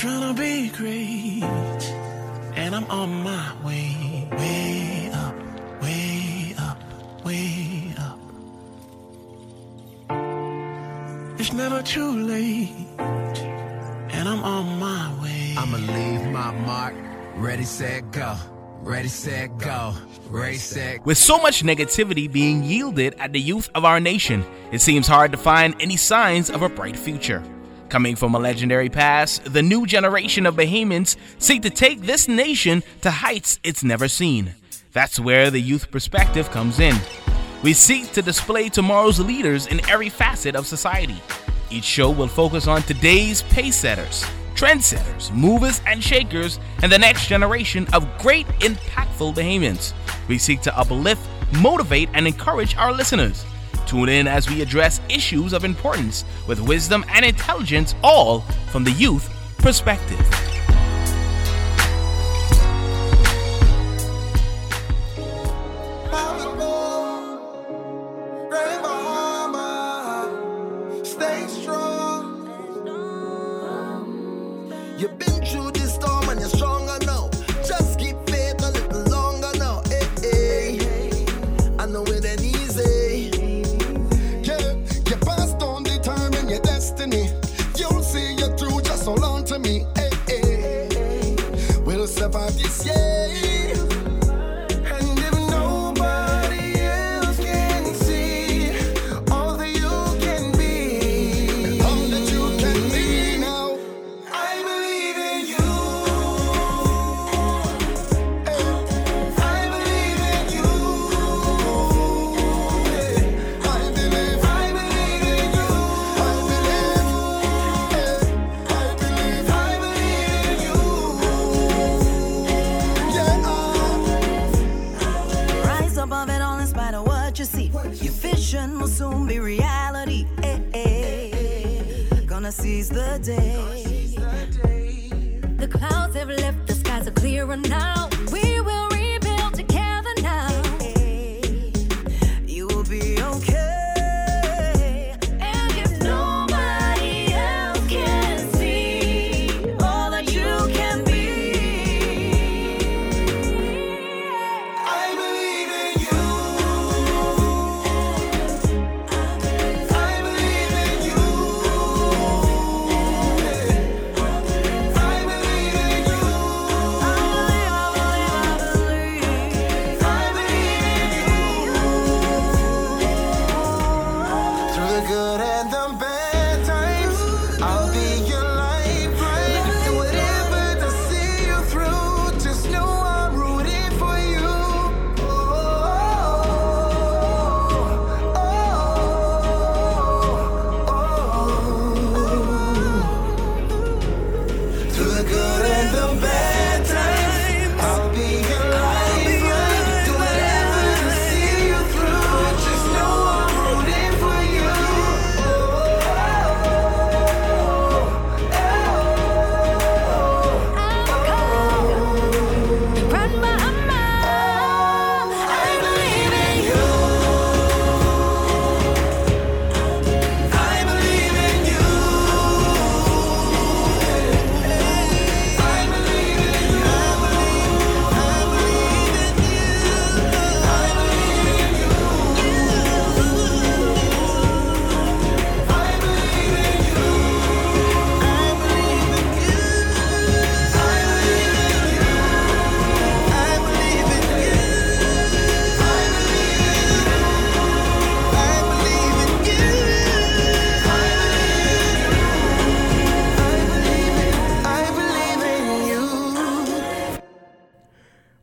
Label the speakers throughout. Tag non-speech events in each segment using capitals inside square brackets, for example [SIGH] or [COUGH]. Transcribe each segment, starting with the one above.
Speaker 1: trying to be great, and I'm on my way, way up, way up, way up. It's never too late, and I'm on my way.
Speaker 2: I'ma leave my mark. Ready, set, go. Ready, set, go. Ready, set.
Speaker 3: With so much negativity being yielded at the youth of our nation, it seems hard to find any signs of a bright future. Coming from a legendary past, the new generation of Bahamians seek to take this nation to heights it's never seen. That's where the youth perspective comes in. We seek to display tomorrow's leaders in every facet of society. Each show will focus on today's pace setters, trendsetters, movers and shakers, and the next generation of great, impactful Bahamians. We seek to uplift, motivate, and encourage our listeners. Tune in as we address issues of importance with wisdom and intelligence, all from the youth perspective.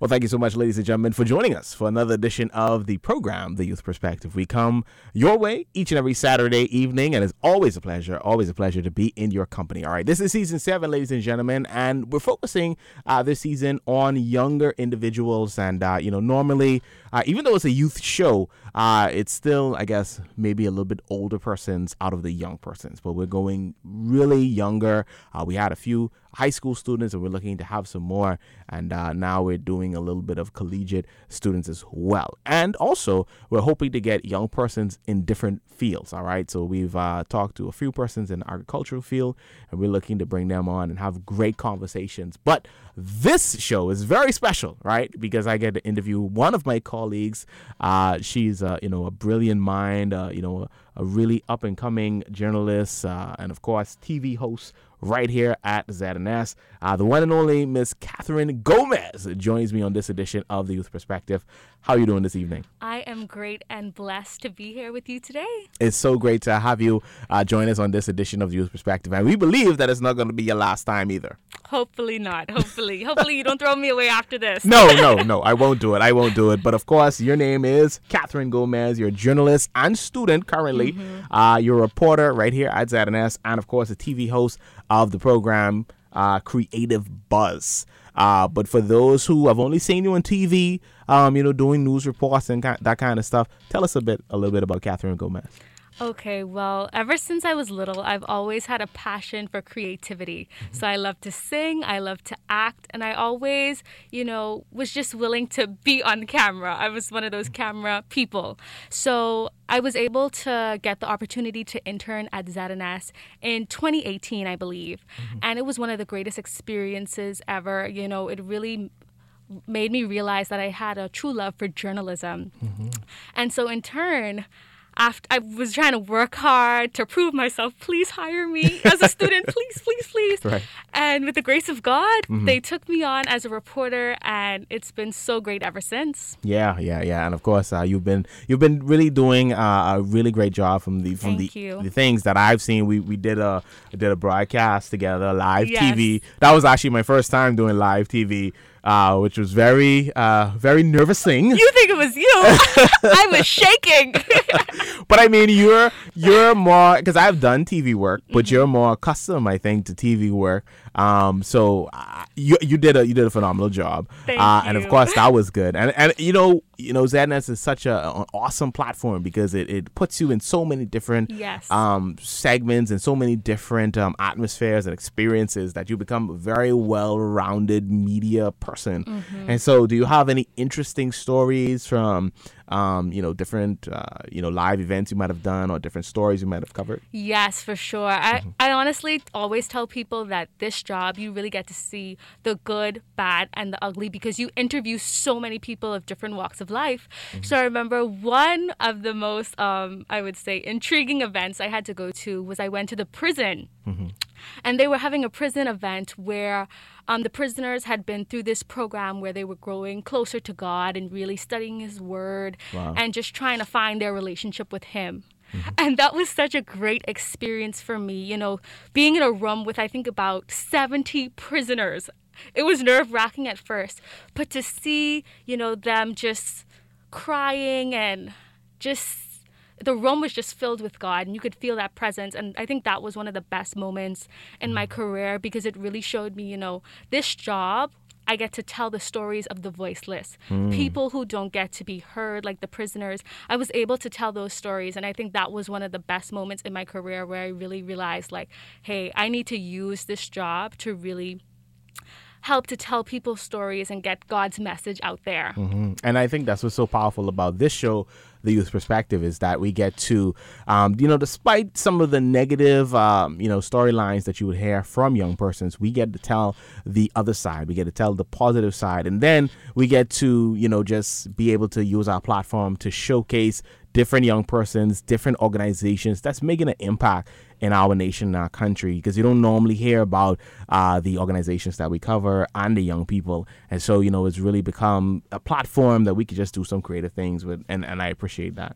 Speaker 4: Well,
Speaker 3: thank you so much, ladies and gentlemen, for joining us for another edition of the program, The Youth Perspective. We come your way each and every Saturday evening, and it's always a pleasure, always a pleasure to be in your company. All right, this is season seven, ladies and gentlemen, and we're focusing uh, this season on younger individuals. And, uh, you know, normally, uh, even though it's a youth show, uh, it's still, I guess, maybe a little bit older persons out of the young persons, but we're going really younger. Uh, we had a few
Speaker 5: high school students, and we're looking to have some more. And uh, now we're doing a little bit of collegiate students as well. And also, we're hoping to get young persons in different fields. All right. So we've uh, talked to a few persons in the agricultural field, and we're looking to bring them on and have great conversations. But this show is very special, right? Because I get to interview one of my colleagues. Uh, she's, uh, you know, a brilliant mind, uh, you know, a, a really up and coming journalist, uh, and of course, TV host right here at ZNS. Uh, the one and only Miss Catherine Gomez joins me on this edition of the Youth Perspective. How are you doing this evening?
Speaker 6: I am great and blessed to be here with you today.
Speaker 5: It's so great to have you uh, join us on this edition of the Youth Perspective, and we believe that it's not going to be your last time either.
Speaker 6: Hopefully not. Hopefully, hopefully you don't throw me away after this.
Speaker 5: No, no, no, I won't do it. I won't do it. But of course, your name is Catherine Gomez. You're a journalist and student currently. Uh, you're a reporter right here at ZNS, and of course, a TV host of the program uh, Creative Buzz. Uh, but for those who have only seen you on TV, um, you know, doing news reports and that kind of stuff, tell us a bit, a little bit about Catherine Gomez.
Speaker 6: Okay, well, ever since I was little, I've always had a passion for creativity. Mm-hmm. So I love to sing, I love to act, and I always, you know, was just willing to be on camera. I was one of those mm-hmm. camera people. So I was able to get the opportunity to intern at ZNS in 2018, I believe. Mm-hmm. And it was one of the greatest experiences ever. You know, it really made me realize that I had a true love for journalism. And so in turn, after I was trying to work hard to prove myself, please hire me as a student, [LAUGHS] please, please, please.
Speaker 5: Right.
Speaker 6: And with the grace of God, they took me on as a reporter, and it's been so great ever since.
Speaker 5: Yeah, yeah, yeah, and of course, uh, you've been you've been really doing uh, a really great job from the from
Speaker 6: Thank
Speaker 5: the,
Speaker 6: you.
Speaker 5: the things that I've seen. We we did a did a broadcast together, live
Speaker 6: Yes.
Speaker 5: TV. That was actually my first time doing live TV, uh, which was very uh, very nervousing.
Speaker 6: You think it was you? [LAUGHS] I was shaking. [LAUGHS]
Speaker 5: but I mean, you're you're more because I've done TV work, but
Speaker 6: Mm-hmm.
Speaker 5: you're more accustomed, I think, to TV work. Um, so uh, you you did a you did a phenomenal job,
Speaker 6: Thank
Speaker 5: uh, and of course that [LAUGHS] was good. And and you know you know ZNS is such a, an awesome platform because it, it puts you in so many different
Speaker 6: Yes.
Speaker 5: um segments and so many different um, atmospheres and experiences that you become a very well rounded media person.
Speaker 6: Mm-hmm.
Speaker 5: And so, do you have any interesting stories from um, you know different uh, you know live events you might have done or different stories you might have covered?
Speaker 6: Yes, for sure. I, I honestly always tell people that this job, you really get to see the good, bad, and the ugly because you interview so many people of different walks of life. So I remember one of the most, um, I would say, intriguing events I had to go to was I went to the prison. And they were having a prison event where um, the prisoners had been through this program where they were growing closer to God and really studying His Word and just trying to find their relationship with Him. And that was such a great experience for me, you know, being in a room with, I think, about 70 prisoners. It was nerve wracking at first, but to see, you know, them just crying and just the room was just filled with God and you could feel that presence. And I think that was one of the best moments in my mm. career because it really showed me, you know, this job. I get to tell the stories of the voiceless, mm. people who don't get to be heard, like the prisoners. I was able to tell those stories, and I think that was one of the best moments in my career where I really realized, like, hey, I need to use this job to really help to tell people's stories and get God's message out there. Mm-hmm.
Speaker 5: And I think that's what's so powerful about this show, The Youth Perspective, is that we get to, um, you know, despite some of the negative, um, you know, storylines that you would hear from young persons, we get to tell the other side. We get to tell the positive side. And then we get to, you know, just be able to use our platform to showcase different young persons, different organizations that's making an impact in our nation and our country because you don't normally hear about uh, the organizations that we cover and the young people. And so, you know, it's really become a platform that we could just do some creative things with. And, and I appreciate that.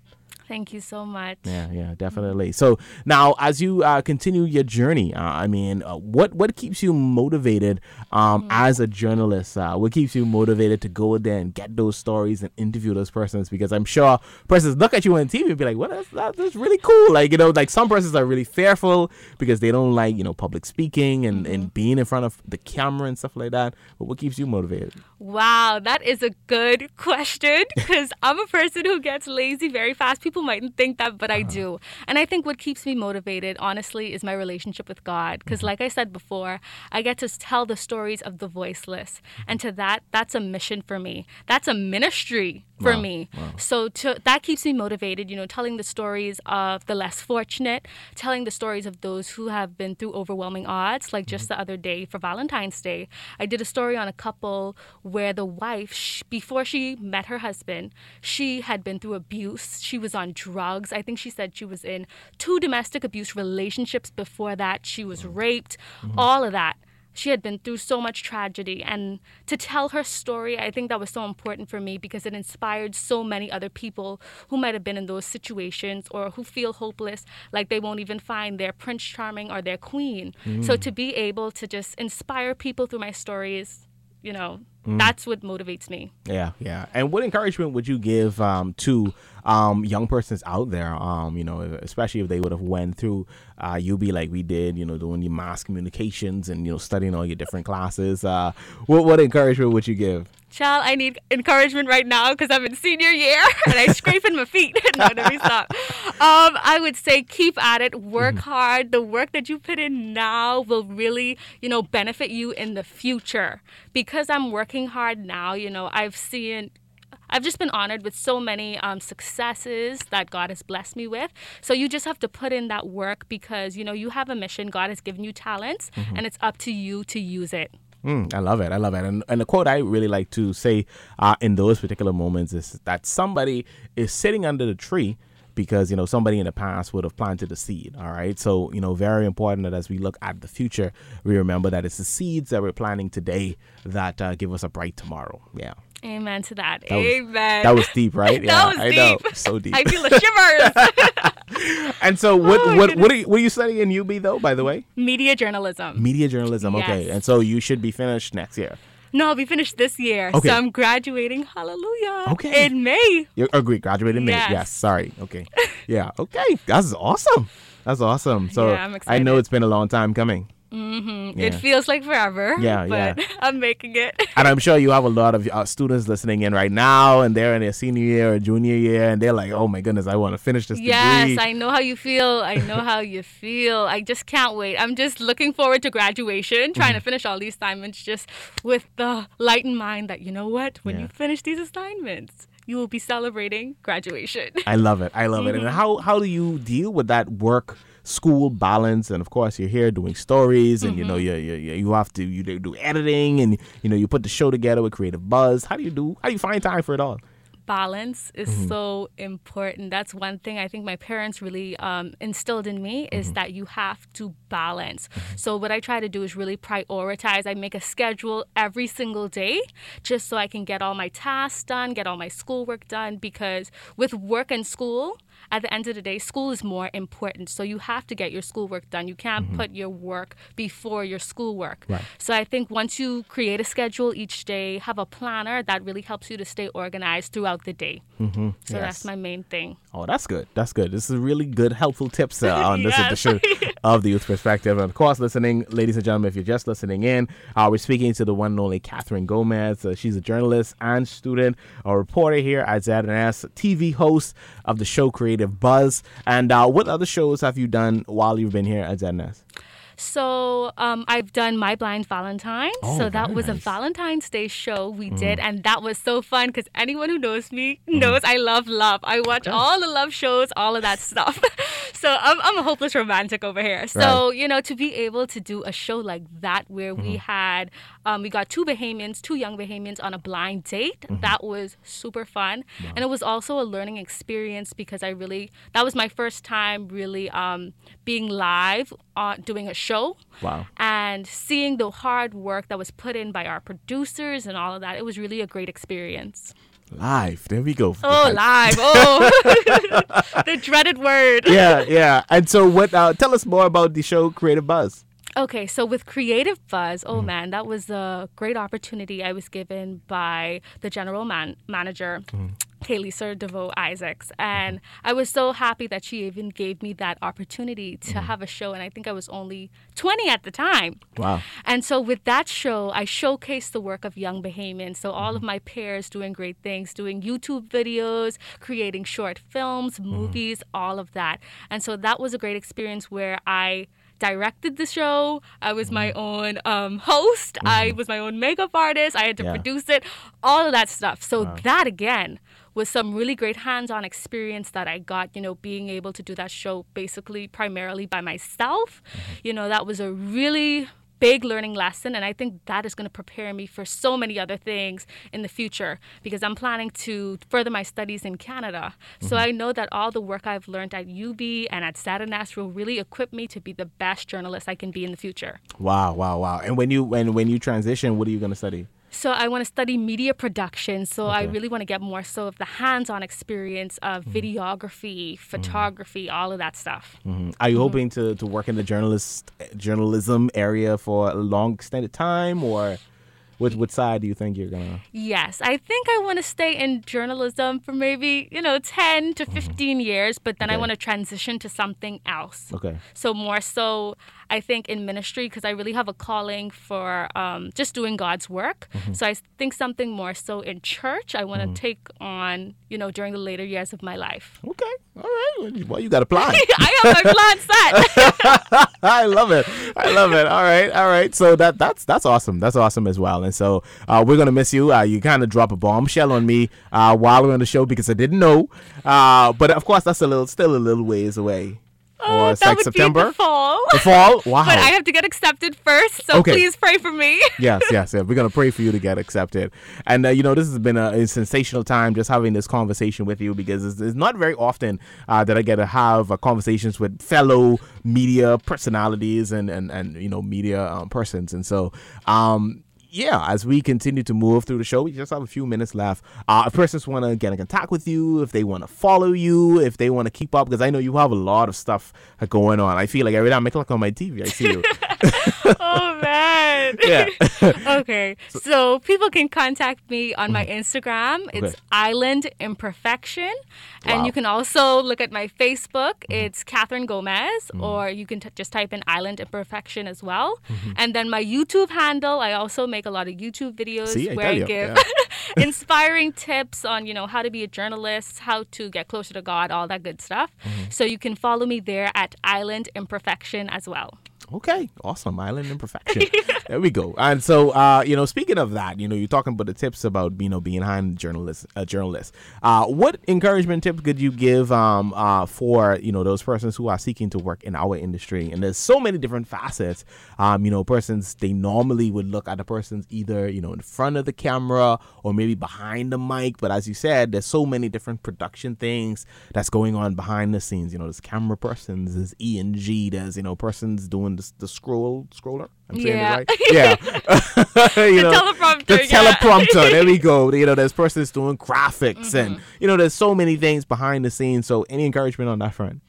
Speaker 6: Thank you so much.
Speaker 5: Yeah, yeah, definitely. So now, as you uh, continue your journey, uh, I mean, uh, what what keeps you motivated um, as a journalist? Uh, what keeps you motivated to go there and get those stories and interview those persons? Because I'm sure persons look at you on TV and be like, "What is that? That's really cool." Like you know, like some persons are really fearful because they don't like you know public speaking and and being in front of the camera and stuff like that. But what keeps you motivated?
Speaker 6: Wow, that is a good question because I'm a person who gets lazy very fast. People who mightn't think that, but I uh-huh. do. And I think what keeps me motivated, honestly, is my relationship with God. Because, mm-hmm. like I said before, I get to tell the stories of the voiceless. And to that, that's a mission for me. That's a ministry for
Speaker 5: Wow,
Speaker 6: me.
Speaker 5: wow.
Speaker 6: So to, that keeps me motivated, you know, telling the stories of the less fortunate, telling the stories of those who have been through overwhelming odds. Like just mm-hmm. the other day for Valentine's Day, I did a story on a couple where the wife, sh- before she met her husband, she had been through abuse. She was on drugs. I think she said she was in two domestic abuse relationships before that. She was raped, mm-hmm. all of that she had been through so much tragedy. And to tell her story i think that was so important for me because it inspired so many other people who might have been in those situations or who feel hopeless like they won't even find their prince charming or their queen. So mm. to be able to just inspire people through my stories you know that's what motivates me
Speaker 5: Yeah, yeah. And what encouragement would you give um, to um, young persons out there? Um, you know, especially if they would have went through uh, UB like we did. You know, doing your mass communications and you know studying all your different classes. Uh, what what encouragement would you give?
Speaker 6: Child, I need encouragement right now because I'm in senior year [LAUGHS] and I'm scraping my feet. [LAUGHS] no, let me stop. Um, I would say keep at it, work hard. The work that you put in now will really, you know, benefit you in the future. Because I'm working hard now, you know, I've seen I've just been honored with so many um, successes that God has blessed me with. So you just have to put in that work because you know you have a mission. God has given you talents, and it's up to you to use it.
Speaker 5: Mm, I love it. I love it. And, and the quote I really like to say uh, in those particular moments is that somebody is sitting under the tree because, you know, somebody in the past would have planted the seed. All right. So, you know, very important that as we look at the future, we remember that it's the seeds that we're planting today that uh, give us a bright tomorrow. Yeah.
Speaker 6: Amen to that.
Speaker 5: That was-
Speaker 6: Amen.
Speaker 5: That was deep, right? [LAUGHS]
Speaker 6: that
Speaker 5: yeah,
Speaker 6: was
Speaker 5: I
Speaker 6: deep.
Speaker 5: know. So deep.
Speaker 6: I feel the shivers. [LAUGHS] [LAUGHS]
Speaker 5: and so, what
Speaker 6: Oh,
Speaker 5: what
Speaker 6: goodness.
Speaker 5: what are, you, what are you studying in UB though? By the way,
Speaker 6: Media journalism.
Speaker 5: media journalism. Okay, and so you should be finished next year.
Speaker 6: No, I'll be finished this year.
Speaker 5: Okay.
Speaker 6: So I'm graduating. Hallelujah.
Speaker 5: Okay.
Speaker 6: In May.
Speaker 5: You agree? Oh, Graduated in May.
Speaker 6: Yes.
Speaker 5: Yes. Sorry. Okay. [LAUGHS] Yeah. Okay. That's awesome. That's awesome. So
Speaker 6: Yeah,
Speaker 5: I know it's been a long time coming,
Speaker 6: It
Speaker 5: Yeah.
Speaker 6: feels like forever.
Speaker 5: Yeah,
Speaker 6: but
Speaker 5: yeah. [LAUGHS]
Speaker 6: I'm making it. [LAUGHS]
Speaker 5: and I'm sure you have a lot of uh, students listening in right now, and they're in their senior year or junior year, and they're like, "Oh my goodness, I want to finish this
Speaker 6: Yes,
Speaker 5: degree."
Speaker 6: I know how you feel. I know how you feel. I just can't wait. I'm just looking forward to graduation, trying
Speaker 5: Mm-hmm.
Speaker 6: to finish all these assignments just with the light in mind that, you know what, when
Speaker 5: Yeah.
Speaker 6: you finish these assignments, you will be celebrating graduation.
Speaker 5: I love it. I love it. And
Speaker 6: Mm-hmm.
Speaker 5: how how do you deal with that work school balance? And of course, you're here doing stories, and you know
Speaker 6: Mm-hmm.
Speaker 5: you you you have to you do- editing, and you know you put the show together with Creative Buzz. How do you do? How do you find time for it all?
Speaker 6: balance is
Speaker 5: Mm-hmm.
Speaker 6: so important. That's one thing I think my parents really um, instilled in me
Speaker 5: Mm-hmm.
Speaker 6: is that you have to balance. So what I try to do is really prioritize. I make a schedule every single day just so I can get all my tasks done, get all my schoolwork done. Because with work and school, at the end of the day, school is more important. So you have to get your schoolwork done. You can't put your work before your schoolwork.
Speaker 5: Right.
Speaker 6: So I think once you create a schedule each day, have a planner, that really helps you to stay organized throughout the day. Mm-hmm. So
Speaker 5: Yes.
Speaker 6: that's my main thing.
Speaker 5: Oh, that's good. That's good. This is a really good, helpful tips uh, on this [LAUGHS]
Speaker 6: Yes.
Speaker 5: edition [LAUGHS] of the Youth Perspective. And of course, listening, ladies and gentlemen, if you're just listening in, uh, we're speaking to the one and only Catherine Gomez. Uh, she's a journalist and student, a reporter here at ZNS, TV host of the show Creative Buzz. And uh, what other shows have you done while you've been here at ZNS?
Speaker 6: So um, I've done My Blind Valentine.
Speaker 5: Oh,
Speaker 6: so that was a
Speaker 5: nice. Mm.
Speaker 6: Valentine's Day show we did, and that was so fun because anyone who knows me
Speaker 5: Mm-hmm.
Speaker 6: knows I love love. I watch all the love shows, all of that [LAUGHS] stuff. [LAUGHS] so I'm, I'm a hopeless romantic over here. So you know, to be able to do a show like that where we
Speaker 5: Mm-hmm.
Speaker 6: had um, we got two Bahamians, two young Bahamians on a blind date.
Speaker 5: Mm-hmm.
Speaker 6: That was super fun, and it was also a learning experience because I really that was my first time really um, being live on doing a show
Speaker 5: Wow.
Speaker 6: and seeing the hard work that was put in by our producers and all of that. It was really a great experience.
Speaker 5: Live. There we go.
Speaker 6: Oh, live! Oh, [LAUGHS] the dreaded word.
Speaker 5: yeah, yeah. And so, what? Uh, tell us more about the show Creative Buzz.
Speaker 6: Okay, so with Creative Buzz, oh mm. man, that was a great opportunity I was given by the general man- manager. Mm. Kaylee Sir DeVoe Isaacs. Mm-hmm. And I was so happy that she even gave me that opportunity to mm-hmm. have a show. And I think I was only 20 at the time.
Speaker 5: Wow.
Speaker 6: And so with that show, I showcased the work of young Bahamians. So all of mm-hmm. my peers doing great things, doing YouTube videos, creating short films, movies, all of that. And so that was a great experience where I directed the show. I was my mm. own um, host. I mm-hmm. was my own makeup artist. I had to
Speaker 5: Yeah.
Speaker 6: produce it, all of that stuff. So that again was some really great hands-on experience that I got, you know, being able to do that show basically primarily by myself. Mm-hmm. You know, that was a really big learning lesson and I think that is going to prepare me for so many other things in the future because I'm planning to further my studies in Canada. So mm-hmm. I know that all the work I've learned at UB and at ZNS will really equip me to be the best journalist I can be in the future.
Speaker 5: Wow, wow, wow. And when you when when you transition, what are you going to study?
Speaker 6: So I want to study media production. So I really want to get more so of the hands-on experience of mm-hmm. videography, mm-hmm. photography, all of that stuff.
Speaker 5: Mhm. Are you mm-hmm. hoping to, to work in the journalist journalism area for a long extended time, or which which side do you think you're gonna?
Speaker 6: Yes, I think I want to stay in journalism for maybe, you know, 10 to 15 years, but then I want to transition to something else.
Speaker 5: Okay.
Speaker 6: So more so, I think in ministry because I really have a calling for um, just doing God's work.
Speaker 5: Mm-hmm.
Speaker 6: So I think something more so in church. I want to take on, you know, during the later years of my life.
Speaker 5: Okay. All right. Well, you got a plan. [LAUGHS]
Speaker 6: I have my plan set. [LAUGHS]
Speaker 5: I love it. I love it. All right. All right. So that that's that's awesome. That's awesome as well. And so uh, we're gonna miss you. Uh, you kind of drop a bombshell on me uh, while we're on the show because I didn't know. Uh, but of course, that's a little still a little ways away.
Speaker 6: Oh,
Speaker 5: or
Speaker 6: that
Speaker 5: like
Speaker 6: would
Speaker 5: September.
Speaker 6: be the fall.
Speaker 5: The fall. [LAUGHS] Wow.
Speaker 6: But I have to get accepted first, so
Speaker 5: Okay.
Speaker 6: please pray for me. [LAUGHS]
Speaker 5: yes, yes, yes. We're gonna pray for you to get accepted. And uh, you know, this has been a, a sensational time just having this conversation with you because it's, it's not very often uh, that I get to have uh, conversations with fellow media personalities and and and you know media um, persons. And so, um, yeah, as we continue to move through the show, we just have a few minutes left. Uh, if persons want to get in contact with you, if they want to follow you, if they want to keep up, because I know you have a lot of stuff going on. I feel like every time I click on my TV, I see you. [LAUGHS]
Speaker 6: oh man. [LAUGHS]
Speaker 5: yeah. [LAUGHS]
Speaker 6: okay. So people can contact me on my Instagram. It's
Speaker 5: Mm-hmm. Okay.
Speaker 6: Island Imperfection. And
Speaker 5: Wow. Mm-hmm.
Speaker 6: you can also look at my Facebook. It's Catherine Gomez, or you can t- just type in Island Imperfection as well.
Speaker 5: Mm-hmm.
Speaker 6: And then my YouTube handle, I also make a lot of YouTube videos
Speaker 5: See,
Speaker 6: where
Speaker 5: tell
Speaker 6: I give
Speaker 5: yeah. [LAUGHS]
Speaker 6: inspiring tips on, you know, how to be a journalist, how to get closer to God, all that good stuff.
Speaker 5: Mm-hmm.
Speaker 6: So you can follow me there at Island Imperfection as well.
Speaker 5: Okay, awesome. Island Imperfection. [LAUGHS] there we go. And so, uh, you know, speaking of that, you know, you're talking about the tips about you know being behind journalists. a journalist. Uh, what encouragement tips could you give um, uh, for you know those persons who are seeking to work in our industry? And there's so many different facets. Um, you know, persons they normally would look at the persons either you know in front of the camera or maybe behind the mic. But as you said, there's so many different production things that's going on behind the scenes. You know, there's camera persons, there's E and G, there's you know persons doing the, the scroll scroller. I'm saying
Speaker 6: Yeah.
Speaker 5: it right. Yeah. [LAUGHS] you
Speaker 6: The
Speaker 5: know,
Speaker 6: teleprompter,
Speaker 5: The
Speaker 6: yeah.
Speaker 5: teleprompter. there we [LAUGHS] go. You know, there's persons doing graphics and
Speaker 6: Mm-hmm.
Speaker 5: you know, there's so many things behind the scenes. So any encouragement on that front?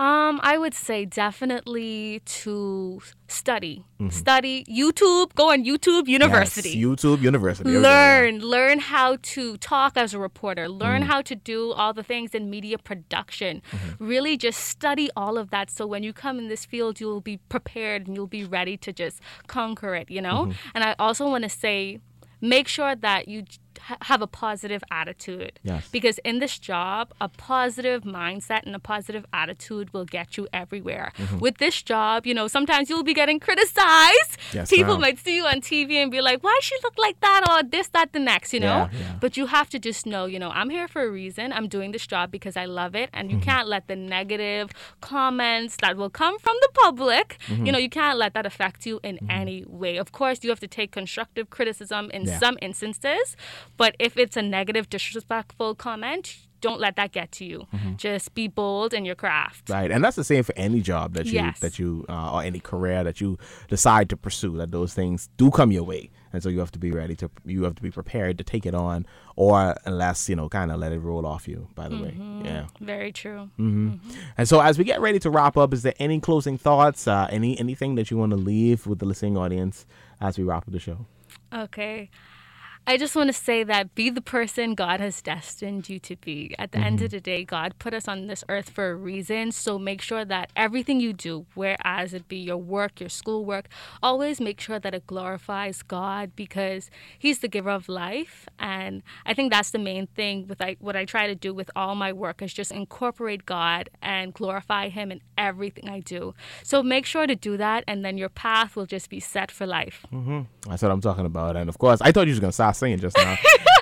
Speaker 6: Um, I would say definitely to study. Study YouTube, go on YouTube University.
Speaker 5: Mm-hmm. Yes, YouTube University. Go, yeah.
Speaker 6: learn learn how to talk as a reporter
Speaker 5: Mm-hmm.
Speaker 6: learn how to do all the things in media production
Speaker 5: Mm-hmm.
Speaker 6: really just study all of that so when you come in this field you'll be prepared and you'll be ready to just conquer it you know
Speaker 5: Mm-hmm.
Speaker 6: and i also want to say make sure that you have a positive attitude
Speaker 5: Yes.
Speaker 6: because in this job a positive mindset and a positive attitude will get you everywhere
Speaker 5: Mm-hmm.
Speaker 6: with this job you know sometimes you'll be getting criticized
Speaker 5: Yes,
Speaker 6: people
Speaker 5: ma'am.
Speaker 6: might see you on tv and be like why she look like that or this that the next you know
Speaker 5: Yeah, yeah.
Speaker 6: but you have to just know you know i'm here for a reason i'm doing this job because i love it and you
Speaker 5: Mm-hmm.
Speaker 6: can't let the negative comments that will come from the public
Speaker 5: Mm-hmm.
Speaker 6: you know you can't let that affect you in any way of course you have to take constructive criticism in
Speaker 5: Yeah.
Speaker 6: some instances but if it's a negative disrespectful comment don't let that get to you
Speaker 5: Mm-hmm.
Speaker 6: just be bold in your craft
Speaker 5: Right, and that's the same for any job that you
Speaker 6: Yes.
Speaker 5: that you uh, or any career that you decide to pursue. That those things do come your way. and so you have to be ready to you have to be prepared to take it on, or unless you know, kind of let it roll off you. By the way, yeah.
Speaker 6: Very true.
Speaker 5: hmm And so, as we get ready to wrap up, is there any closing thoughts? Uh, any anything that you want to leave with the listening audience as we wrap up the show?
Speaker 6: Okay. I just want to say that be the person God has destined you to be. At the end mm-hmm. of the day, God put us on this earth for a reason. So make sure that everything you do, whereas it be your work, your schoolwork, always make sure that it glorifies God because He's the giver of life. And I think that's the main thing with like what I try to do with all my work is just incorporate God and glorify Him in everything I do. So make sure to do that, and then your path will just be set for life. Mm-hmm.
Speaker 5: That's what I'm talking about. And of course, I thought you was gonna start singing just now.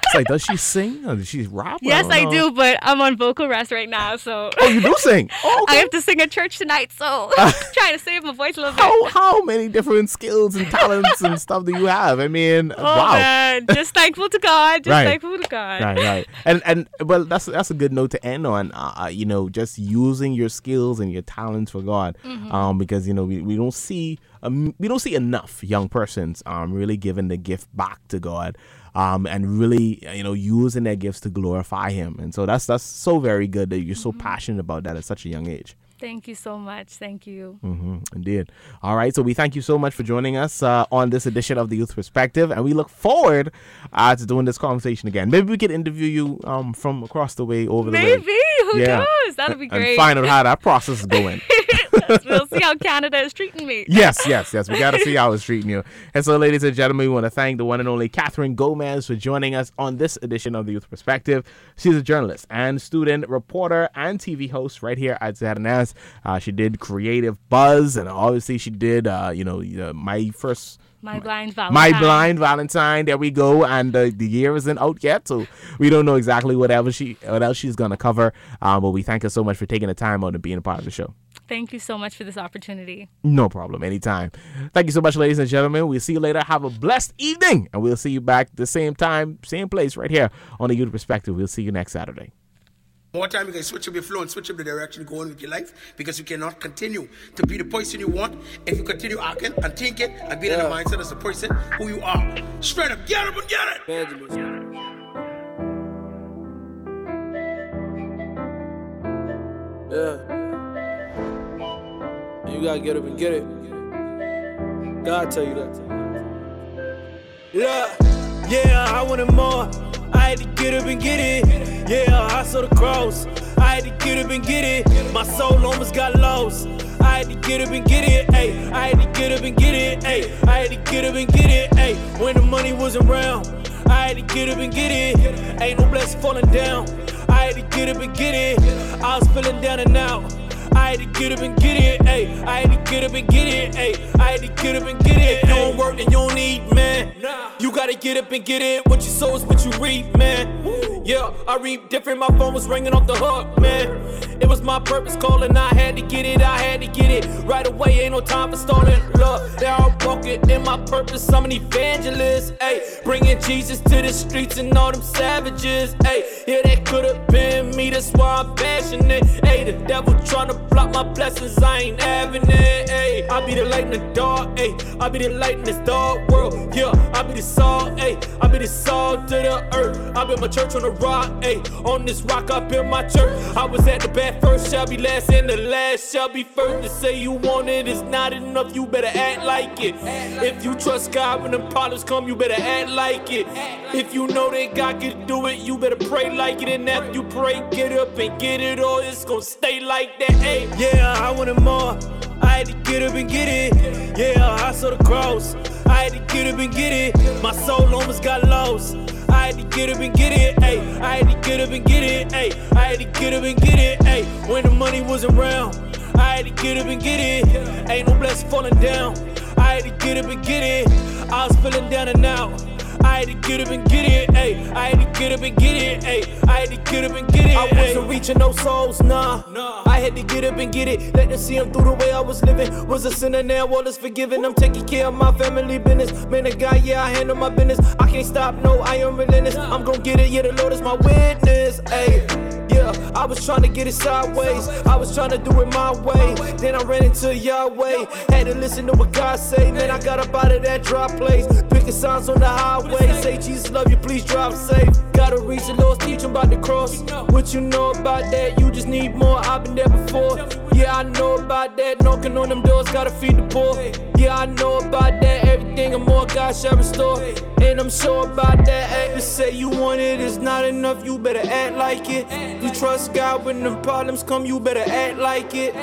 Speaker 5: It's like, does she sing or does she rap?
Speaker 6: Yes,
Speaker 5: don't
Speaker 6: I do, but I'm on vocal rest right now, so
Speaker 5: Oh, you do sing. [LAUGHS] Oh,
Speaker 6: I have to sing at church tonight, so [LAUGHS] [LAUGHS] trying to save my voice a little bit.
Speaker 5: how how many different skills and talents and stuff do you have? I mean,
Speaker 6: Oh
Speaker 5: wow.
Speaker 6: man, just thankful to God, just
Speaker 5: Right.
Speaker 6: thankful to God.
Speaker 5: right, right, and and well, that's that's a good note to end on. Uh, uh, you know, just using your skills and your talents for God,
Speaker 6: Mm-hmm.
Speaker 5: um, because you know we, we don't see um, we don't see enough young persons um really giving the gift back to God, um, and really you know using their gifts to glorify Him, and so that's that's so very good that you're so
Speaker 6: Mm-hmm.
Speaker 5: passionate about that at such a young age.
Speaker 6: Thank you so much. Thank you.
Speaker 5: hmm indeed. All right. So we thank you so much for joining us uh, on this edition of the Youth Perspective, and we look forward uh, to doing this conversation again. Maybe we could interview you um, from across the way over the way.
Speaker 6: Maybe who
Speaker 5: Yeah.
Speaker 6: knows? That'll be great.
Speaker 5: And find out how that process is [LAUGHS] going.
Speaker 6: We'll see how Canada is treating me. [LAUGHS]
Speaker 5: yes, yes, yes. We got to see how it's treating you. And so, ladies and gentlemen, we want to thank the one and only Catherine Gomez for joining us on this edition of the Youth Perspective. She's a journalist and student, reporter, and TV host right here at ZNS. Uh, she did Creative Buzz, and obviously she did, uh, you know, uh, my first.
Speaker 6: My blind Valentine.
Speaker 5: My blind Valentine. There we go, and uh, the year isn't out yet, so we don't know exactly whatever she, what else she's gonna cover. Um, but we thank her so much for taking the time out and being a part of the show.
Speaker 6: Thank you so much for this opportunity.
Speaker 5: No problem. Anytime. Thank you so much, ladies and gentlemen. We'll see you later. Have a blessed evening. And we'll see you back the same time, same place right here on the Youth Perspective. We'll see you next Saturday.
Speaker 7: More time you can switch up your flow and switch up the direction you're going with your life because you cannot continue to be the person you want if you continue acting and thinking and being in the mindset as the person who you are. Straight up, get up and get it.
Speaker 8: Yeah. You gotta get up and get it. God tell you that. Yeah, yeah, I wanted more. I had to get up and get it. Yeah, I saw the cross. I had to get up and get it. My soul almost got lost. I had to get up and get it, ayy. I had to get up and get it, ayy. I had to get up and get it, ayy. When the money wasn't around, I had to get up and get it. Ain't no blessing falling down. I had to get up and get it. I was feeling down and out. I had to get up and get it, ayy. I had to get up and get it, ayy. I had to get up and get it. If you don't work, then you don't eat, man. You gotta get up and get it. What you sow is what you reap, man. Yeah, I reap different. My phone was ringing off the hook, man. It was my purpose calling. I had to get it. I had to get it right away. Ain't no time for stalling. Look, they're all broken in my purpose. I'm an evangelist, ayy. Bringing Jesus to the streets and all them savages, ayy. Yeah, that could have been me. That's why I'm passionate, ayy. The devil trying to block my blessings. I ain't having it. I be the light in the dark. I be the light in this dark world. Yeah, I be the salt. I be the salt to the earth. I built my church on the rock. On this rock, I built my church. I was at the back first, shall be last, and the last shall be first. To say you want it is not enough, you better act like it. If you trust God when the problems come, you better act like it. If you know that God can do it, you better pray like it. And after you pray, get up and get it, all. it's gonna stay like that. Yeah, I wanted more. I had to get up and get it. Yeah, I saw the cross. I had to get up and get it. My soul almost got lost. I had to get up and get it, ayy. I had to get up and get it, ayy. I had to get up and get it, ayy. When the money wasn't around, I had to get up and get it. Ain't no blessing falling down. I had to get up and get it. I was feeling down and out. I had to get up and get it, ayy. I had to get up and get it, ayy. I had to get up and get it. I wasn't reaching no souls, nah. I had to get up and get it. Let them see them through the way I was living. Was a sinner now, all is forgiven. I'm taking care of my family business. Man, a guy, yeah, I handle my business. I can't stop, no, I am relentless. I'm gonna get it, yeah, the Lord is my witness, ayy. Yeah, I was trying to get it sideways. I was trying to do it my way. Then I ran into Yahweh. Had to listen to what God say. Man, I got up out of that dry place. Picking signs on the highway. Say, Jesus love you, please drive safe. Gotta reach the Lord's teaching about the cross. What you know about that? You just need more. I've been there before. Yeah, I know about that. Knocking on them doors, gotta feed the poor. Yeah, I know about that. Everything and more God shall restore. And I'm sure about that. Act to say you want it is not enough. You better act like it. You trust God when the problems come. You better act like it.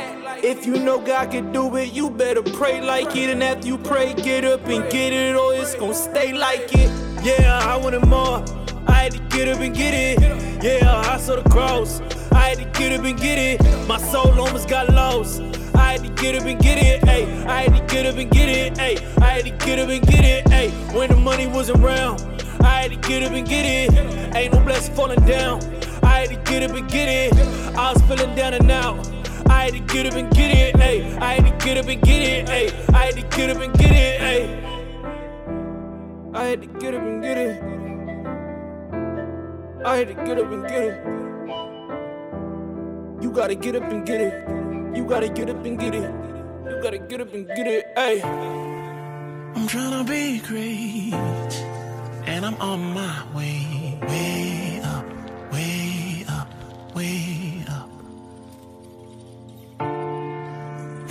Speaker 8: If you know God can do it, you better pray like it. And after you pray, get up and get it, or it's gonna stay like it. Yeah, I want it more. I had to get up and get it. Yeah, I saw the cross. I had to get up and get it. My soul almost got lost. I had to get up and get it, ayy. I had to get up and get it, ayy. I had to get up and get it, ayy. When the money wasn't around, I had to get up and get it. Ain't no blessing falling down. I had to get up and get it. I was feeling down and out. I had to get up and get it, ayy. I had to get up and get it, ayy. I had to get up and get it, ayy. I had to get up and get it. I had to get up and get it. You gotta get up and get it. You gotta get up and get it. You gotta get up and get it, ayy.
Speaker 1: I'm trying to be great, and I'm on my way, way up, way up, way up.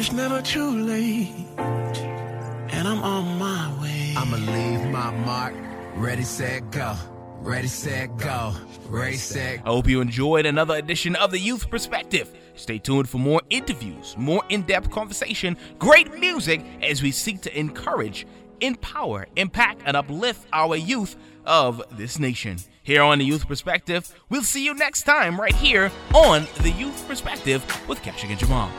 Speaker 1: It's never too late, and I'm on my way.
Speaker 2: I'ma leave my mark. Ready, set, go. Ready, set, go. Ready, set,
Speaker 5: I hope you enjoyed another edition of the Youth Perspective. Stay tuned for more interviews, more in depth conversation, great music as we seek to encourage, empower, impact, and uplift our youth of this nation. Here on the Youth Perspective, we'll see you next time right here on the Youth Perspective with Keshagen Jamal.